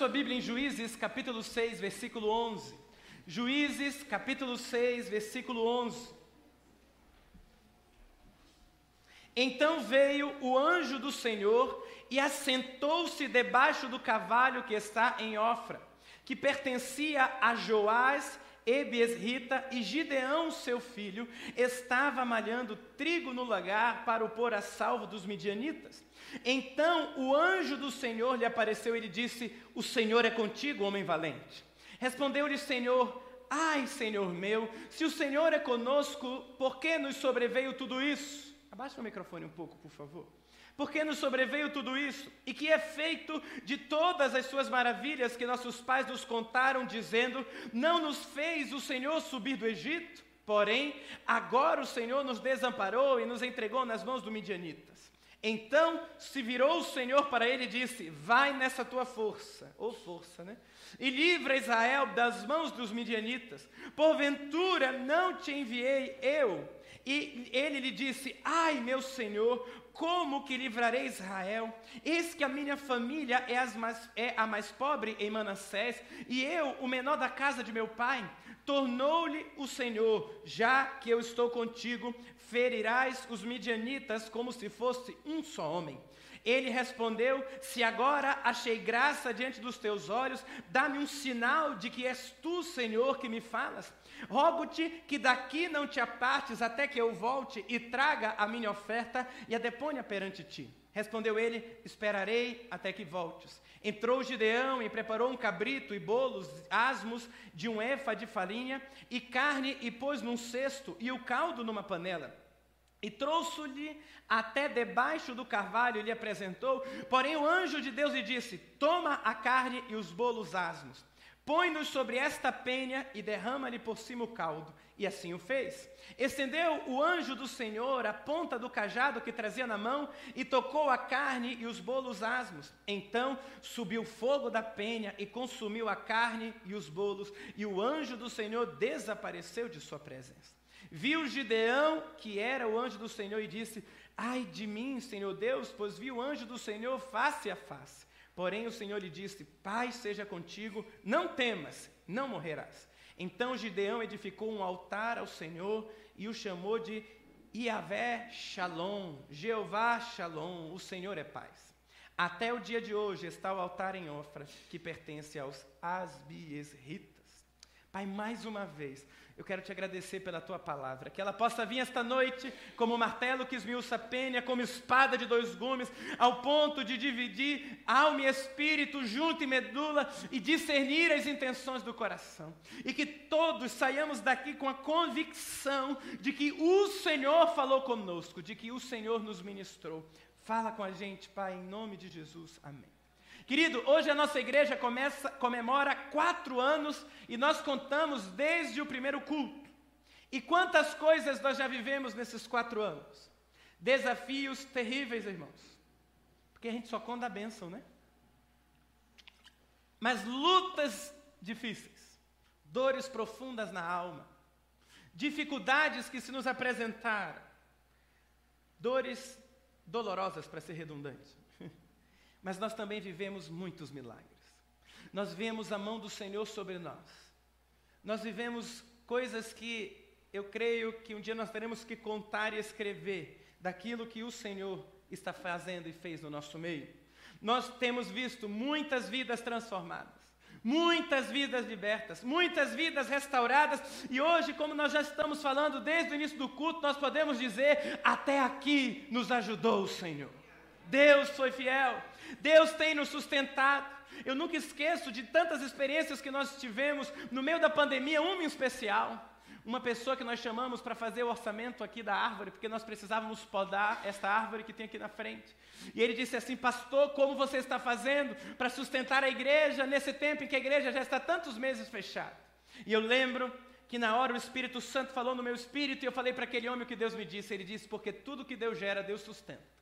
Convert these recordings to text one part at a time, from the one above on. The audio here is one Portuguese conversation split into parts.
sua Bíblia em Juízes, capítulo 6, versículo 11. Juízes, capítulo 6, versículo 11. Então veio o anjo do Senhor e assentou-se debaixo do cavalo que está em Ofra, que pertencia a Joás, Ebiesrita, e Gideão, seu filho, estava malhando trigo no lagar para o pôr a salvo dos midianitas. Então o anjo do Senhor lhe apareceu e lhe disse: O Senhor é contigo, homem valente. Respondeu-lhe o Senhor: Ai, Senhor meu, se o Senhor é conosco, por que nos sobreveio tudo isso? Abaixa o microfone um pouco, por favor. Por que nos sobreveio tudo isso? E que é feito de todas as suas maravilhas que nossos pais nos contaram, dizendo: Não nos fez o Senhor subir do Egito? Porém, agora o Senhor nos desamparou e nos entregou nas mãos do Midianitas. Então se virou o Senhor para ele e disse: Vai nessa tua força, ou força, né? E livra Israel das mãos dos midianitas. Porventura não te enviei eu e ele lhe disse: Ai, meu senhor, como que livrarei Israel? Eis que a minha família é, mais, é, a mais pobre em Manassés, e eu, o menor da casa de meu pai. Tornou-lhe o Senhor: Já que eu estou contigo, ferirás os midianitas como se fosse um só homem. Ele respondeu: Se agora achei graça diante dos teus olhos, dá-me um sinal de que és tu, Senhor, que me falas. Rogo-te que daqui não te apartes até que eu volte e traga a minha oferta e a deponha perante ti. Respondeu ele: Esperarei até que voltes. Entrou Gideão e preparou um cabrito e bolos asmos de um efa de farinha e carne e pôs num cesto e o caldo numa panela. E trouxe-lhe até debaixo do carvalho e lhe apresentou. Porém, o anjo de Deus lhe disse: Toma a carne e os bolos asmos, põe-nos sobre esta penha e derrama-lhe por cima o caldo. E assim o fez. Estendeu o anjo do Senhor a ponta do cajado que trazia na mão e tocou a carne e os bolos asmos. Então subiu fogo da penha e consumiu a carne e os bolos, e o anjo do Senhor desapareceu de sua presença. Viu Gideão, que era o anjo do Senhor, e disse: Ai de mim, Senhor Deus, pois vi o anjo do Senhor face a face. Porém o Senhor lhe disse: Paz seja contigo, não temas, não morrerás. Então Gideão edificou um altar ao Senhor e o chamou de Iavé Shalom, Jeová Shalom, o Senhor é paz. Até o dia de hoje está o altar em Ofra, que pertence aos Asbiesritas. Pai, mais uma vez, eu quero te agradecer pela tua palavra, que ela possa vir esta noite como martelo que esmiuça a penha, como espada de dois gumes, ao ponto de dividir alma e espírito junto e medula e discernir as intenções do coração. E que todos saiamos daqui com a convicção de que o Senhor falou conosco, de que o Senhor nos ministrou. Fala com a gente, Pai, em nome de Jesus. Amém. Querido, hoje a nossa igreja começa, comemora quatro anos e nós contamos desde o primeiro culto. E quantas coisas nós já vivemos nesses quatro anos? Desafios terríveis, irmãos. Porque a gente só conta a bênção, né? Mas lutas difíceis, dores profundas na alma, dificuldades que se nos apresentaram, dores dolorosas, para ser redundante. Mas nós também vivemos muitos milagres. Nós vemos a mão do Senhor sobre nós. Nós vivemos coisas que eu creio que um dia nós teremos que contar e escrever daquilo que o Senhor está fazendo e fez no nosso meio. Nós temos visto muitas vidas transformadas, muitas vidas libertas, muitas vidas restauradas, e hoje, como nós já estamos falando desde o início do culto, nós podemos dizer: até aqui nos ajudou o Senhor. Deus foi fiel. Deus tem nos sustentado. Eu nunca esqueço de tantas experiências que nós tivemos no meio da pandemia, uma em especial. Uma pessoa que nós chamamos para fazer o orçamento aqui da árvore, porque nós precisávamos podar esta árvore que tem aqui na frente. E ele disse assim: Pastor, como você está fazendo para sustentar a igreja nesse tempo em que a igreja já está tantos meses fechada? E eu lembro que na hora o Espírito Santo falou no meu espírito e eu falei para aquele homem o que Deus me disse. Ele disse: Porque tudo que Deus gera, Deus sustenta.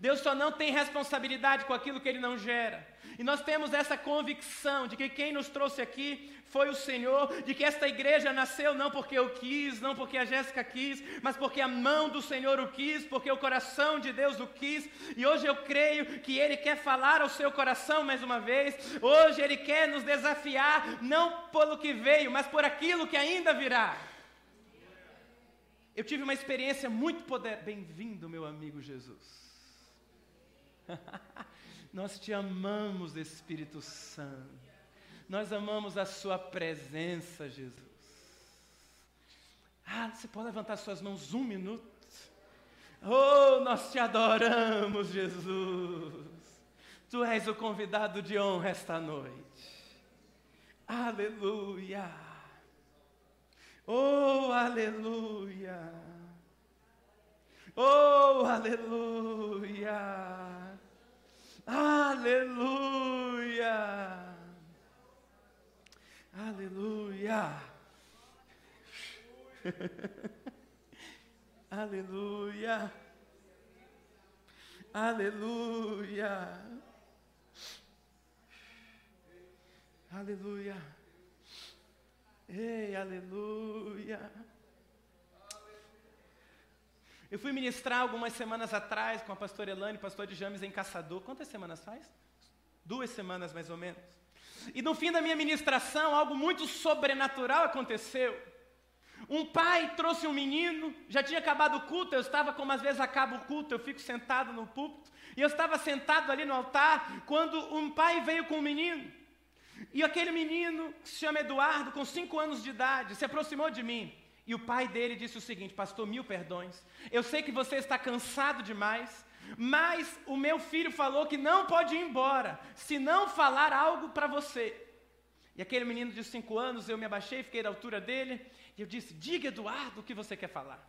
Deus só não tem responsabilidade com aquilo que Ele não gera. E nós temos essa convicção de que quem nos trouxe aqui foi o Senhor, de que esta igreja nasceu não porque eu quis, não porque a Jéssica quis, mas porque a mão do Senhor o quis, porque o coração de Deus o quis. E hoje eu creio que Ele quer falar ao seu coração mais uma vez. Hoje Ele quer nos desafiar, não pelo que veio, mas por aquilo que ainda virá. Eu tive uma experiência muito poderosa. Bem-vindo, meu amigo Jesus. Nós te amamos, Espírito Santo. Nós amamos a Sua presença, Jesus. Ah, você pode levantar suas mãos um minuto? Oh, nós te adoramos, Jesus. Tu és o convidado de honra esta noite. Aleluia. Oh, aleluia. Oh, aleluia. Aleluia. Aleluia. Aleluia. Aleluia. Aleluia. Ei, aleluia. Eu fui ministrar algumas semanas atrás com a pastora Elane pastor de James em Caçador. Quantas semanas faz? Duas semanas mais ou menos. E no fim da minha ministração, algo muito sobrenatural aconteceu. Um pai trouxe um menino, já tinha acabado o culto, eu estava como às vezes acaba o culto, eu fico sentado no púlpito, e eu estava sentado ali no altar, quando um pai veio com um menino. E aquele menino, que se chama Eduardo, com cinco anos de idade, se aproximou de mim. E o pai dele disse o seguinte: Pastor, mil perdões. Eu sei que você está cansado demais, mas o meu filho falou que não pode ir embora se não falar algo para você. E aquele menino de cinco anos, eu me abaixei, fiquei da altura dele, e eu disse: Diga, Eduardo, o que você quer falar.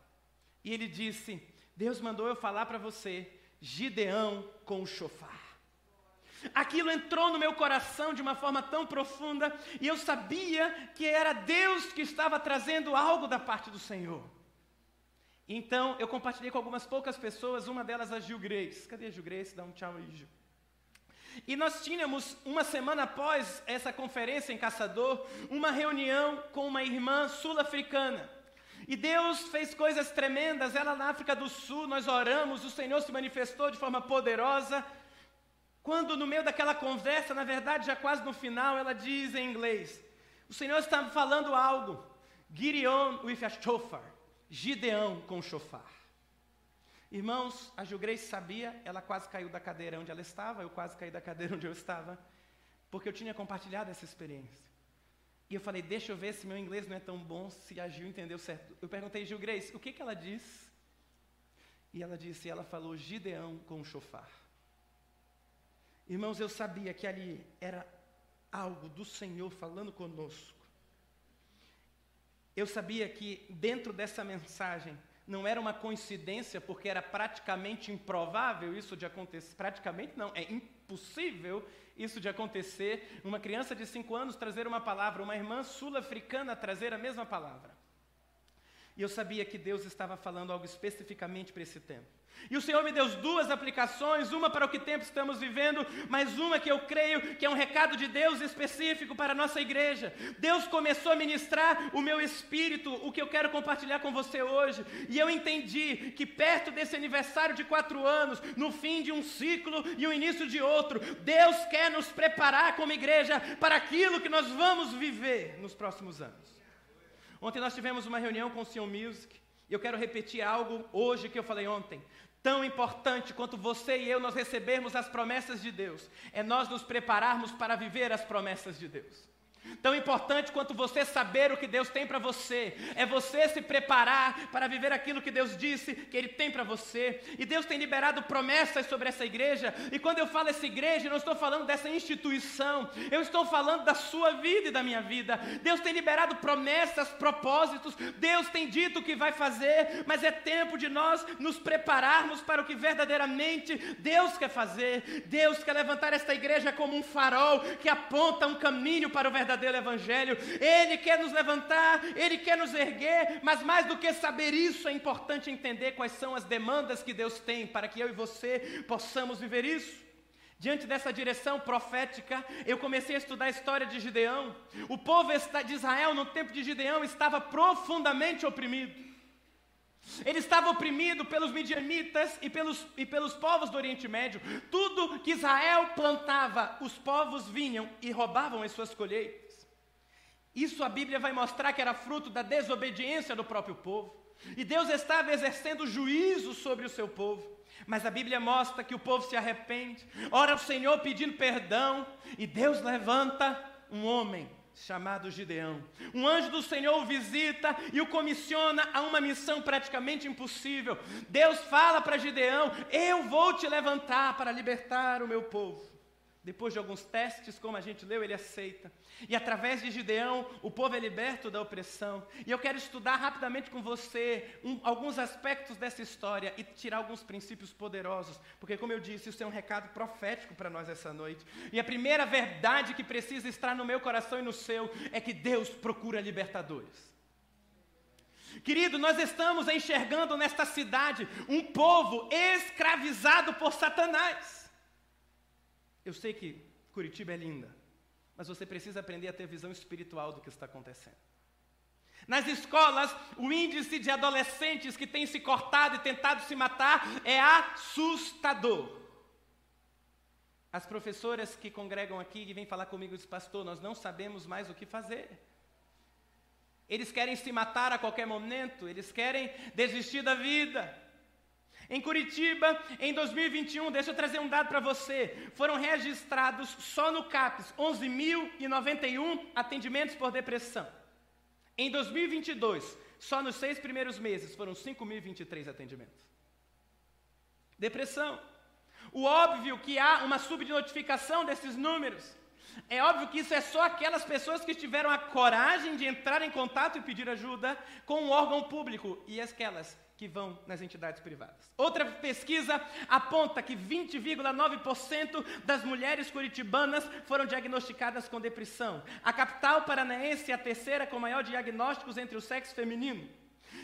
E ele disse: Deus mandou eu falar para você, Gideão com o chofar. Aquilo entrou no meu coração de uma forma tão profunda, e eu sabia que era Deus que estava trazendo algo da parte do Senhor. Então, eu compartilhei com algumas poucas pessoas, uma delas a Gil Grace. Cadê a Gil Grace? Dá um tchau aí, Gil. E nós tínhamos, uma semana após essa conferência em Caçador, uma reunião com uma irmã sul-africana. E Deus fez coisas tremendas. Ela na África do Sul, nós oramos, o Senhor se manifestou de forma poderosa. Quando no meio daquela conversa, na verdade já quase no final, ela diz em inglês: O Senhor está falando algo. Gideon with a shofar. Gideão com chofar. Irmãos, a Gilgrace sabia, ela quase caiu da cadeira onde ela estava, eu quase caí da cadeira onde eu estava, porque eu tinha compartilhado essa experiência. E eu falei, deixa eu ver se meu inglês não é tão bom, se a Gil entendeu certo. Eu perguntei, Gil Grace, o que, que ela diz? E ela disse, ela falou Gideão com chofar. Irmãos, eu sabia que ali era algo do Senhor falando conosco. Eu sabia que dentro dessa mensagem não era uma coincidência, porque era praticamente improvável isso de acontecer. Praticamente não, é impossível isso de acontecer. Uma criança de cinco anos trazer uma palavra, uma irmã sul-africana trazer a mesma palavra. E eu sabia que Deus estava falando algo especificamente para esse tempo. E o Senhor me deu duas aplicações, uma para o que tempo estamos vivendo, mas uma que eu creio que é um recado de Deus específico para a nossa igreja. Deus começou a ministrar o meu espírito, o que eu quero compartilhar com você hoje, e eu entendi que perto desse aniversário de quatro anos, no fim de um ciclo e o início de outro, Deus quer nos preparar como igreja para aquilo que nós vamos viver nos próximos anos. Ontem nós tivemos uma reunião com o Sion Music, e eu quero repetir algo hoje que eu falei ontem. Tão importante quanto você e eu nós recebermos as promessas de Deus, é nós nos prepararmos para viver as promessas de Deus. Tão importante quanto você saber o que Deus tem para você, é você se preparar para viver aquilo que Deus disse que Ele tem para você. E Deus tem liberado promessas sobre essa igreja. E quando eu falo essa igreja, eu não estou falando dessa instituição, eu estou falando da sua vida e da minha vida. Deus tem liberado promessas, propósitos, Deus tem dito o que vai fazer, mas é tempo de nós nos prepararmos para o que verdadeiramente Deus quer fazer. Deus quer levantar esta igreja como um farol que aponta um caminho para o verdadeiro verdadeiro evangelho. Ele quer nos levantar, ele quer nos erguer, mas mais do que saber isso, é importante entender quais são as demandas que Deus tem para que eu e você possamos viver isso. Diante dessa direção profética, eu comecei a estudar a história de Gideão. O povo de Israel, no tempo de Gideão, estava profundamente oprimido. Ele estava oprimido pelos midianitas e pelos, e pelos povos do Oriente Médio. Tudo que Israel plantava, os povos vinham e roubavam as suas colheitas. Isso a Bíblia vai mostrar que era fruto da desobediência do próprio povo. E Deus estava exercendo juízo sobre o seu povo. Mas a Bíblia mostra que o povo se arrepende, ora ao Senhor pedindo perdão, e Deus levanta um homem chamado Gideão. Um anjo do Senhor o visita e o comissiona a uma missão praticamente impossível. Deus fala para Gideão: Eu vou te levantar para libertar o meu povo. Depois de alguns testes, como a gente leu, ele aceita. E através de Gideão, o povo é liberto da opressão. E eu quero estudar rapidamente com você um, alguns aspectos dessa história e tirar alguns princípios poderosos. Porque, como eu disse, isso é um recado profético para nós essa noite. E a primeira verdade que precisa estar no meu coração e no seu é que Deus procura libertadores. Querido, nós estamos enxergando nesta cidade um povo escravizado por Satanás. Eu sei que Curitiba é linda, mas você precisa aprender a ter visão espiritual do que está acontecendo. Nas escolas, o índice de adolescentes que têm se cortado e tentado se matar é assustador. As professoras que congregam aqui e vêm falar comigo dizem, pastor, nós não sabemos mais o que fazer. Eles querem se matar a qualquer momento, eles querem desistir da vida. Em Curitiba, em 2021, deixa eu trazer um dado para você. Foram registrados só no CAPES 11.091 atendimentos por depressão. Em 2022, só nos seis primeiros meses, foram 5.023 atendimentos. Depressão. O óbvio que há uma subnotificação desses números. É óbvio que isso é só aquelas pessoas que tiveram a coragem de entrar em contato e pedir ajuda com um órgão público e aquelas que vão nas entidades privadas. Outra pesquisa aponta que 20,9% das mulheres curitibanas foram diagnosticadas com depressão. A capital paranaense é a terceira com maior diagnósticos entre o sexo feminino.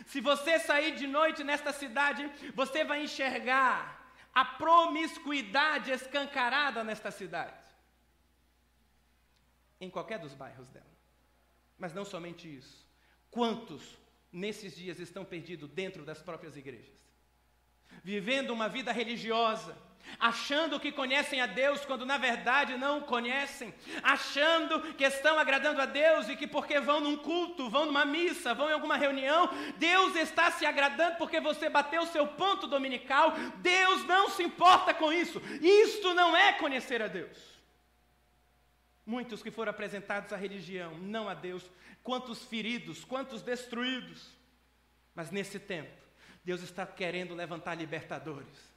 Se você sair de noite nesta cidade, você vai enxergar a promiscuidade escancarada nesta cidade. Em qualquer dos bairros dela. Mas não somente isso. Quantos nesses dias estão perdidos dentro das próprias igrejas, vivendo uma vida religiosa, achando que conhecem a Deus quando na verdade não conhecem, achando que estão agradando a Deus e que porque vão num culto, vão numa missa, vão em alguma reunião, Deus está se agradando porque você bateu o seu ponto dominical. Deus não se importa com isso. Isto não é conhecer a Deus. Muitos que foram apresentados à religião, não a Deus, quantos feridos, quantos destruídos. Mas nesse tempo, Deus está querendo levantar libertadores.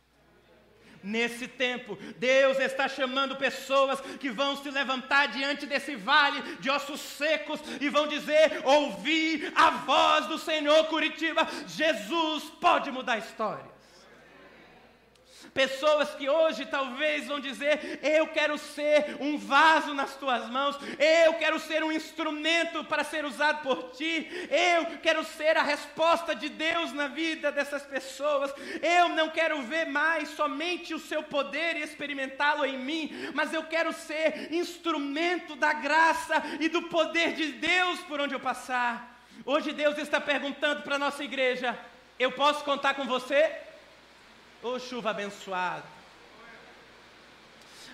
Nesse tempo, Deus está chamando pessoas que vão se levantar diante desse vale de ossos secos e vão dizer: Ouvi a voz do Senhor Curitiba, Jesus pode mudar a história. Pessoas que hoje talvez vão dizer: Eu quero ser um vaso nas tuas mãos, eu quero ser um instrumento para ser usado por ti, eu quero ser a resposta de Deus na vida dessas pessoas. Eu não quero ver mais somente o seu poder e experimentá-lo em mim, mas eu quero ser instrumento da graça e do poder de Deus por onde eu passar. Hoje Deus está perguntando para a nossa igreja: Eu posso contar com você? Ô oh, chuva abençoada.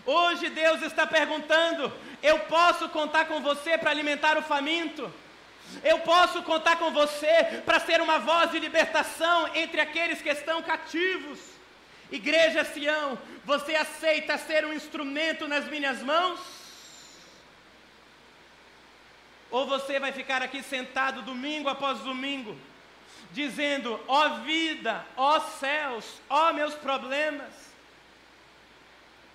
Hoje Deus está perguntando: eu posso contar com você para alimentar o faminto? Eu posso contar com você para ser uma voz de libertação entre aqueles que estão cativos? Igreja Sião, você aceita ser um instrumento nas minhas mãos? Ou você vai ficar aqui sentado domingo após domingo, dizendo: ó oh vida, ó oh céus, ó oh meus problemas,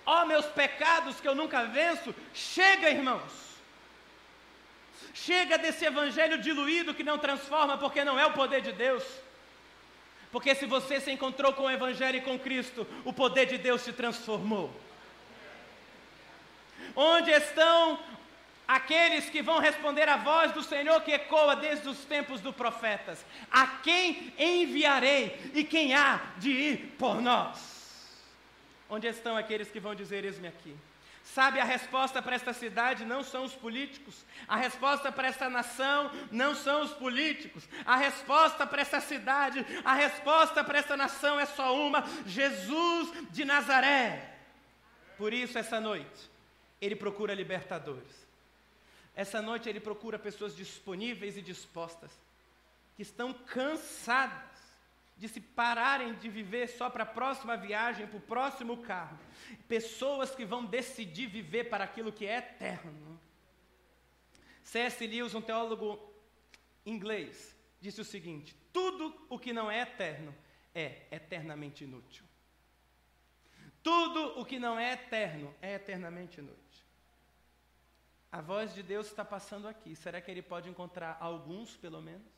ó meus pecados que eu nunca venço, chega, irmãos. Chega desse evangelho diluído que não transforma, porque não é o poder de Deus. Porque se você se encontrou com o Evangelho e com Cristo, o poder de Deus se transformou. Onde estão aqueles que vão responder à voz do Senhor que ecoa desde os tempos dos profetas: A quem enviarei e quem há de ir por nós? Onde estão aqueles que vão dizer: Eis-me aqui? Sabe, a resposta para esta cidade não são os políticos, a resposta para esta nação não são os políticos, a resposta para esta cidade, a resposta para esta nação é só uma: Jesus de Nazaré. Por isso, essa noite, ele procura libertadores. Essa noite, ele procura pessoas disponíveis e dispostas, que estão cansadas de se pararem de viver só para a próxima viagem, para o próximo carro. Pessoas que vão decidir viver para aquilo que é eterno. C.S. Lewis, um teólogo inglês, disse o seguinte: tudo o que não é eterno é eternamente inútil. Tudo o que não é eterno é eternamente inútil. A voz de Deus está passando aqui. Será que ele pode encontrar alguns, pelo menos?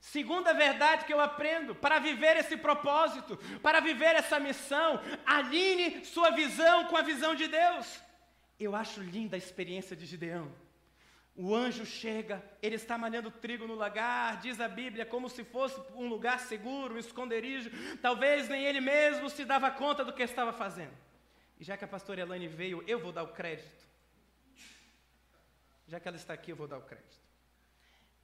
Segunda verdade que eu aprendo, para viver esse propósito, para viver essa missão, alinhe sua visão com a visão de Deus. Eu acho linda a experiência de Gideão. O anjo chega, ele está malhando trigo no lagar, diz a Bíblia, como se fosse um lugar seguro, um esconderijo. Talvez nem ele mesmo se dava conta do que estava fazendo. E já que a pastora Elaine veio, eu vou dar o crédito. Já que ela está aqui, eu vou dar o crédito.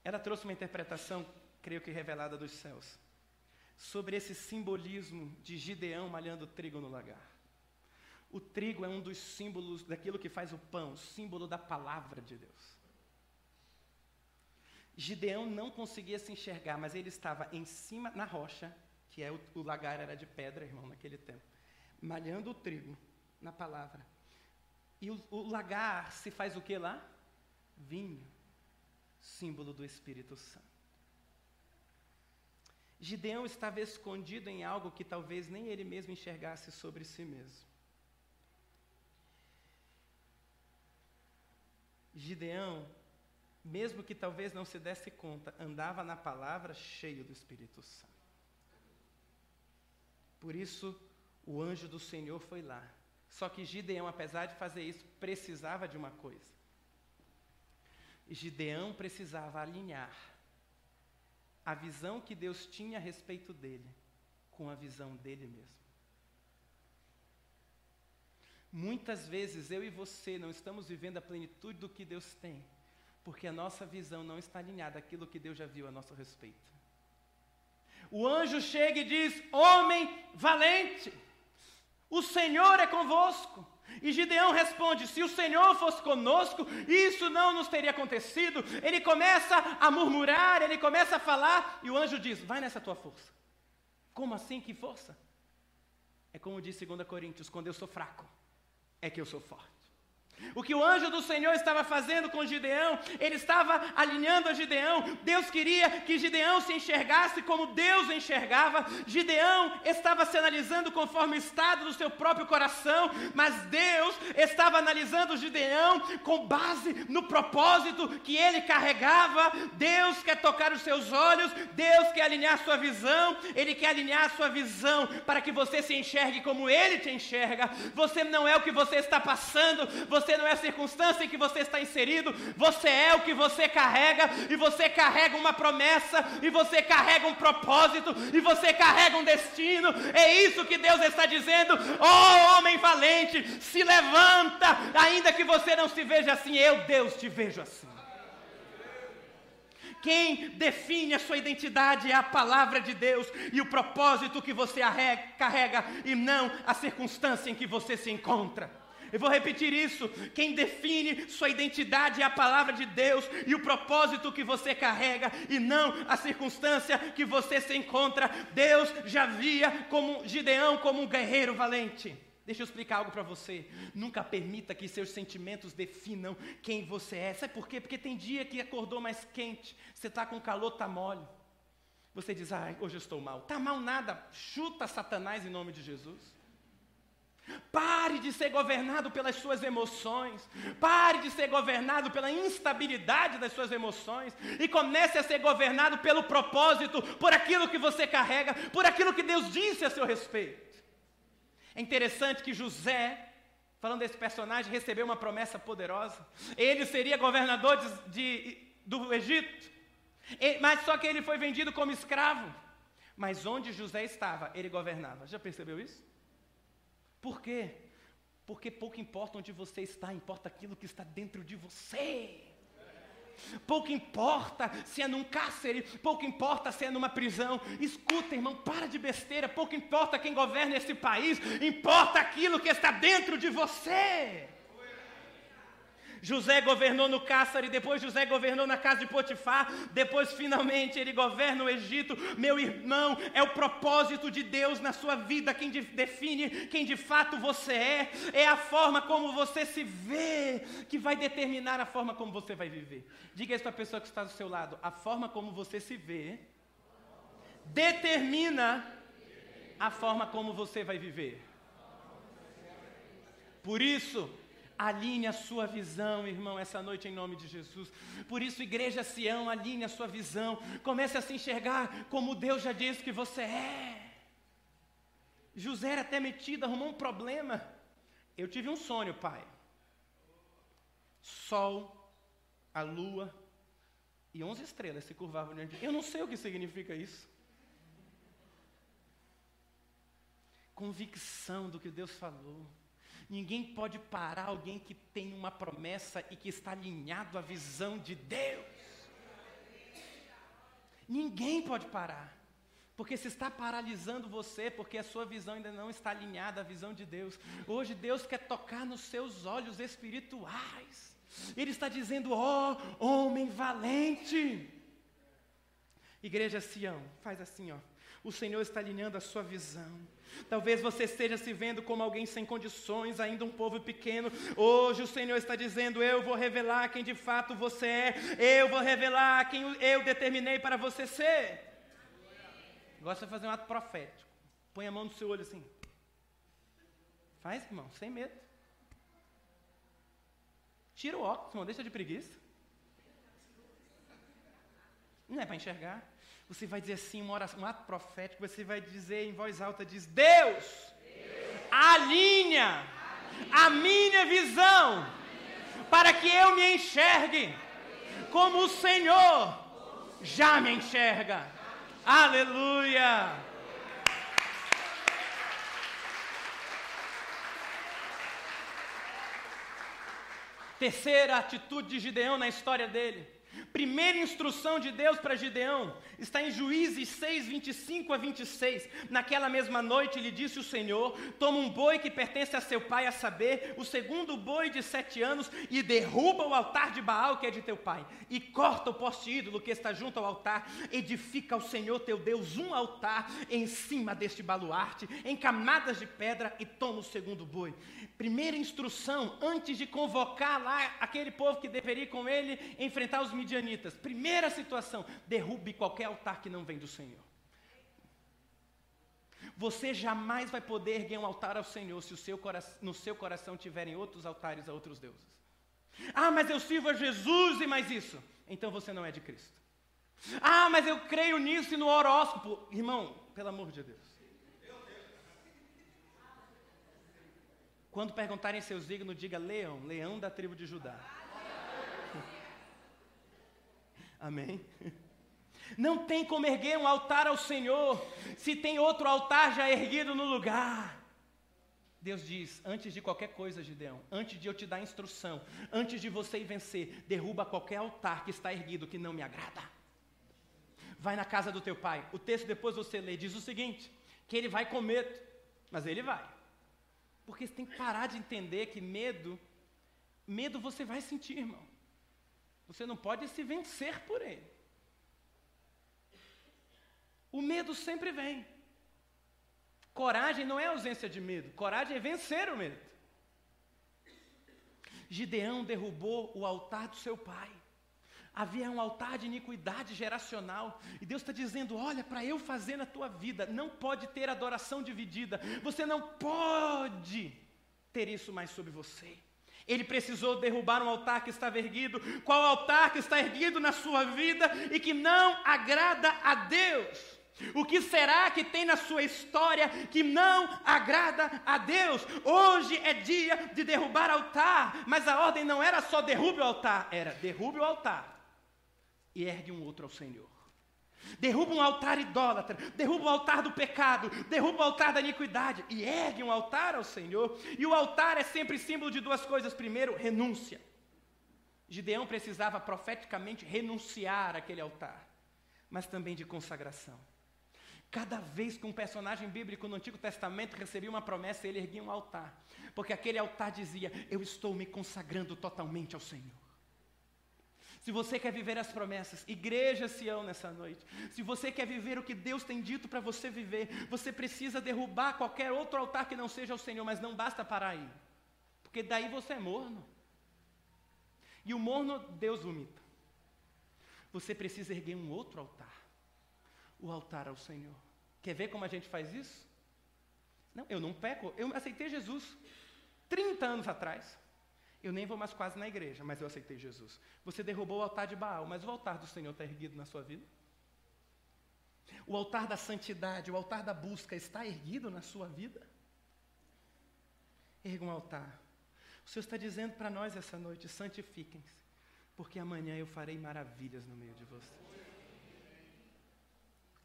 Ela trouxe uma interpretação creio que revelada dos céus, sobre esse simbolismo de Gideão malhando trigo no lagar. O trigo é um dos símbolos daquilo que faz o pão, símbolo da palavra de Deus. Gideão não conseguia se enxergar, mas ele estava em cima, na rocha, que é o, o lagar era de pedra, irmão, naquele tempo, malhando o trigo na palavra. E o, o lagar se faz o que lá? Vinho, símbolo do Espírito Santo. Gideão estava escondido em algo que talvez nem ele mesmo enxergasse sobre si mesmo. Gideão, mesmo que talvez não se desse conta, andava na palavra cheio do Espírito Santo. Por isso, o anjo do Senhor foi lá. Só que Gideão, apesar de fazer isso, precisava de uma coisa. Gideão precisava alinhar a visão que Deus tinha a respeito dele com a visão dele mesmo. Muitas vezes eu e você não estamos vivendo a plenitude do que Deus tem, porque a nossa visão não está alinhada àquilo que Deus já viu a nosso respeito. O anjo chega e diz: Homem valente, o Senhor é convosco. E Gideão responde: Se o Senhor fosse conosco, isso não nos teria acontecido. Ele começa a murmurar, ele começa a falar, e o anjo diz: Vai nessa tua força. Como assim? Que força? É como diz 2 Coríntios: Quando eu sou fraco, é que eu sou forte. O que o anjo do Senhor estava fazendo com Gideão, ele estava alinhando a Gideão. Deus queria que Gideão se enxergasse como Deus enxergava. Gideão estava se analisando conforme o estado do seu próprio coração, mas Deus estava analisando Gideão com base no propósito que ele carregava. Deus quer tocar os seus olhos, Deus quer alinhar sua visão, ele quer alinhar sua visão para que você se enxergue como ele te enxerga. Você não é o que você está passando, você você não é a circunstância em que você está inserido, você é o que você carrega, e você carrega uma promessa, e você carrega um propósito, e você carrega um destino. É isso que Deus está dizendo. Oh, homem valente, se levanta, ainda que você não se veja assim, eu, Deus, te vejo assim. Quem define a sua identidade é a palavra de Deus e o propósito que você carrega e não a circunstância em que você se encontra. Eu vou repetir isso. Quem define sua identidade é a palavra de Deus e o propósito que você carrega e não a circunstância que você se encontra. Deus já via como Gideão como um guerreiro valente. Deixa eu explicar algo para você. Nunca permita que seus sentimentos definam quem você é. Sabe por quê? Porque tem dia que acordou mais quente, você está com calor, está mole. Você diz, ai, hoje eu estou mal. Está mal nada. Chuta Satanás em nome de Jesus. Pare de ser governado pelas suas emoções. Pare de ser governado pela instabilidade das suas emoções. E comece a ser governado pelo propósito, por aquilo que você carrega, por aquilo que Deus disse a seu respeito. É interessante que José falando desse personagem, recebeu uma promessa poderosa. Ele seria governador de, de, do Egito. Mas só que ele foi vendido como escravo. Mas onde José estava, ele governava. Já percebeu isso? Por quê? Porque pouco importa onde você está, importa aquilo que está dentro de você. Pouco importa se é num cárcere, pouco importa se é numa prisão. Escuta, irmão, para de besteira. Pouco importa quem governa esse país, importa aquilo que está dentro de você. José governou no cárcere, depois José governou na casa de Potifar, depois finalmente ele governa o Egito. Meu irmão, é o propósito de Deus na sua vida quem define quem de fato você é, é a forma como você se vê que vai determinar a forma como você vai viver. Diga isso para a pessoa que está do seu lado: a forma como você se vê determina a forma como você vai viver. Por isso, Alinhe a sua visão, irmão, essa noite em nome de Jesus. Por isso, igreja Sião, alinhe a sua visão. Comece a se enxergar como Deus já disse que você é. José era até metido, arrumou um problema. Eu tive um sonho, pai. Sol, a lua e onze estrelas se curvavam diante de Eu não sei o que significa isso. Convicção do que Deus falou. Ninguém pode parar alguém que tem uma promessa e que está alinhado à visão de Deus. Ninguém pode parar. Porque se está paralisando você, porque a sua visão ainda não está alinhada à visão de Deus. Hoje Deus quer tocar nos seus olhos espirituais. Ele está dizendo: ó, oh, homem valente. Igreja Sião, faz assim, ó. O Senhor está alinhando a sua visão. Talvez você esteja se vendo como alguém sem condições, ainda um povo pequeno. Hoje o Senhor está dizendo: Eu vou revelar quem de fato você é. Eu vou revelar quem eu determinei para você ser. Gosta de fazer um ato profético. Põe a mão no seu olho assim. Faz, irmão, sem medo. Tira o óculos, irmão, deixa de preguiça. Não é para enxergar. Você vai dizer assim, uma oração, um ato profético, você vai dizer em voz alta, diz, Deus, Deus alinha, a minha visão para que eu me enxergue como o Senhor já me enxerga. Aleluia! Terceira atitude de Gideão na história dele. Primeira instrução de Deus para Gideão está em Juízes 6, 25 a 26. Naquela mesma noite lhe disse o Senhor: Toma um boi que pertence a seu pai, a saber, o segundo boi de sete anos, e derruba o altar de Baal que é de teu pai, e corta o poste ídolo que está junto ao altar. Edifica ao Senhor teu Deus um altar em cima deste baluarte, em camadas de pedra, e toma o segundo boi. Primeira instrução, antes de convocar lá aquele povo que deveria com ele enfrentar os midianitas. Primeira situação: derrube qualquer altar que não vem do Senhor. Você jamais vai poder erguer um altar ao Senhor se seu no seu coração tiverem outros altares a outros deuses. Ah, mas eu sirvo a Jesus e mais isso. Então você não é de Cristo. Ah, mas eu creio nisso e no horóscopo. Irmão, pelo amor de Deus. Quando perguntarem seu signo, diga leão, leão da tribo de Judá. Amém? Não tem como erguer um altar ao Senhor se tem outro altar já erguido no lugar. Deus diz: antes de qualquer coisa, Gideão, antes de eu te dar instrução, antes de você ir vencer, derruba qualquer altar que está erguido que não me agrada. Vai na casa do teu pai. O texto depois você lê, diz o seguinte: que ele vai com medo, mas ele vai. Porque você tem que parar de entender que medo, medo você vai sentir, irmão. Você não pode se vencer por ele. O medo sempre vem. Coragem não é ausência de medo, coragem é vencer o medo. Gideão derrubou o altar do seu pai. Havia um altar de iniquidade geracional. E Deus está dizendo: olha, para eu fazer na tua vida, não pode ter adoração dividida. Você não pode ter isso mais sobre você. Ele precisou derrubar um altar que estava erguido. Qual altar que está erguido na sua vida e que não agrada a Deus? O que será que tem na sua história que não agrada a Deus? Hoje é dia de derrubar altar, mas a ordem não era só derrube o altar, era derrube o altar e ergue um outro ao Senhor. Derruba um altar idólatra, derruba o altar do pecado, derruba o altar da iniquidade e ergue um altar ao Senhor. E o altar é sempre símbolo de duas coisas. Primeiro, renúncia. Gideão precisava profeticamente renunciar àquele altar, mas também de consagração. Cada vez que um personagem bíblico no Antigo Testamento recebia uma promessa, ele erguia um altar, porque aquele altar dizia: Eu estou me consagrando totalmente ao Senhor. Se você quer viver as promessas, igreja Sião nessa noite. Se você quer viver o que Deus tem dito para você viver, você precisa derrubar qualquer outro altar que não seja o Senhor, mas não basta parar aí. Porque daí você é morno. E o morno Deus vomita. Você precisa erguer um outro altar. O altar ao Senhor. Quer ver como a gente faz isso? Não, eu não peco. Eu aceitei Jesus 30 anos atrás. Eu nem vou mais quase na igreja, mas eu aceitei Jesus. Você derrubou o altar de Baal, mas o altar do Senhor está erguido na sua vida? O altar da santidade, o altar da busca está erguido na sua vida? Erga um altar. O Senhor está dizendo para nós essa noite: santifiquem-se, porque amanhã eu farei maravilhas no meio de vocês.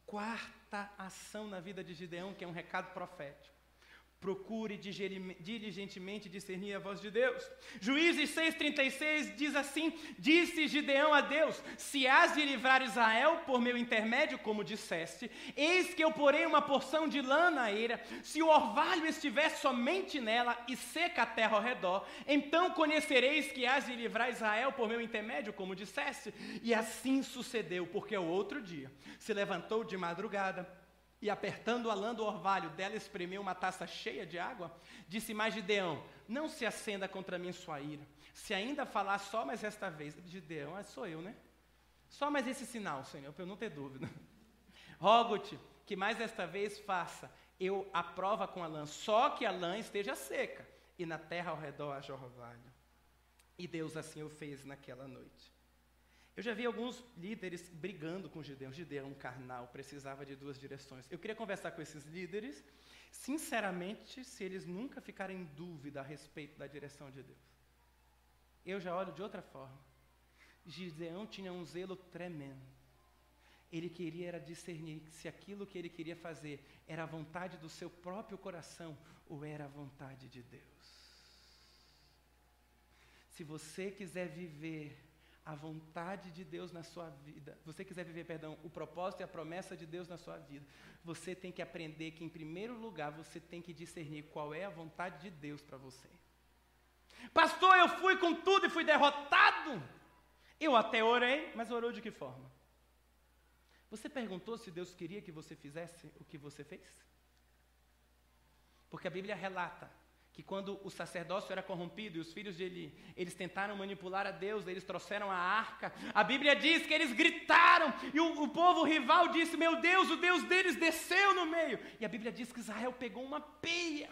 Quarta ação na vida de Gideão, que é um recado profético. Procure diligentemente discernir a voz de Deus. Juízes 6,36 diz assim: Disse Gideão a Deus: Se has de livrar Israel por meu intermédio, como disseste, eis que eu porei uma porção de lã na eira. Se o orvalho estiver somente nela e seca a terra ao redor, então conhecereis que has de livrar Israel por meu intermédio, como disseste. E assim sucedeu, porque o outro dia se levantou de madrugada e apertando a lã do orvalho dela espremeu uma taça cheia de água, disse mais Gideão, não se acenda contra mim sua ira, se ainda falar só mais esta vez, Gideão, ah, sou eu, né? Só mais esse sinal, Senhor, para eu não ter dúvida. Rogo-te que mais esta vez faça eu a prova com a lã, só que a lã esteja seca, e na terra ao redor haja orvalho. E Deus assim o fez naquela noite. Eu já vi alguns líderes brigando com Gideão. Gideão carnal precisava de duas direções. Eu queria conversar com esses líderes, sinceramente, se eles nunca ficarem em dúvida a respeito da direção de Deus. Eu já olho de outra forma. Gideão tinha um zelo tremendo. Ele queria era discernir se aquilo que ele queria fazer era a vontade do seu próprio coração ou era a vontade de Deus. Se você quiser viver a vontade de Deus na sua vida, você quiser viver, perdão, o propósito e a promessa de Deus na sua vida, você tem que aprender que, em primeiro lugar, você tem que discernir qual é a vontade de Deus para você. Pastor, eu fui com tudo e fui derrotado. Eu até orei, mas orou de que forma? Você perguntou se Deus queria que você fizesse o que você fez? Porque a Bíblia relata que quando o sacerdócio era corrompido e os filhos de Eli, eles tentaram manipular a Deus, eles trouxeram a arca. A Bíblia diz que eles gritaram e o, o povo rival disse: Meu Deus, o Deus deles desceu no meio. E a Bíblia diz que Israel pegou uma peia.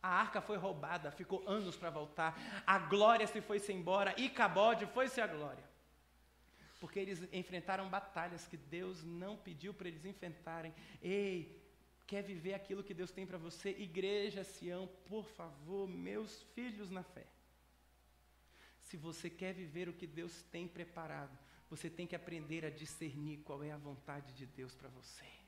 A arca foi roubada, ficou anos para voltar. A glória se foi-se embora e Cabode foi-se a glória. Porque eles enfrentaram batalhas que Deus não pediu para eles enfrentarem. Ei, quer viver aquilo que Deus tem para você, igreja Sião, por favor, meus filhos na fé. Se você quer viver o que Deus tem preparado, você tem que aprender a discernir qual é a vontade de Deus para você.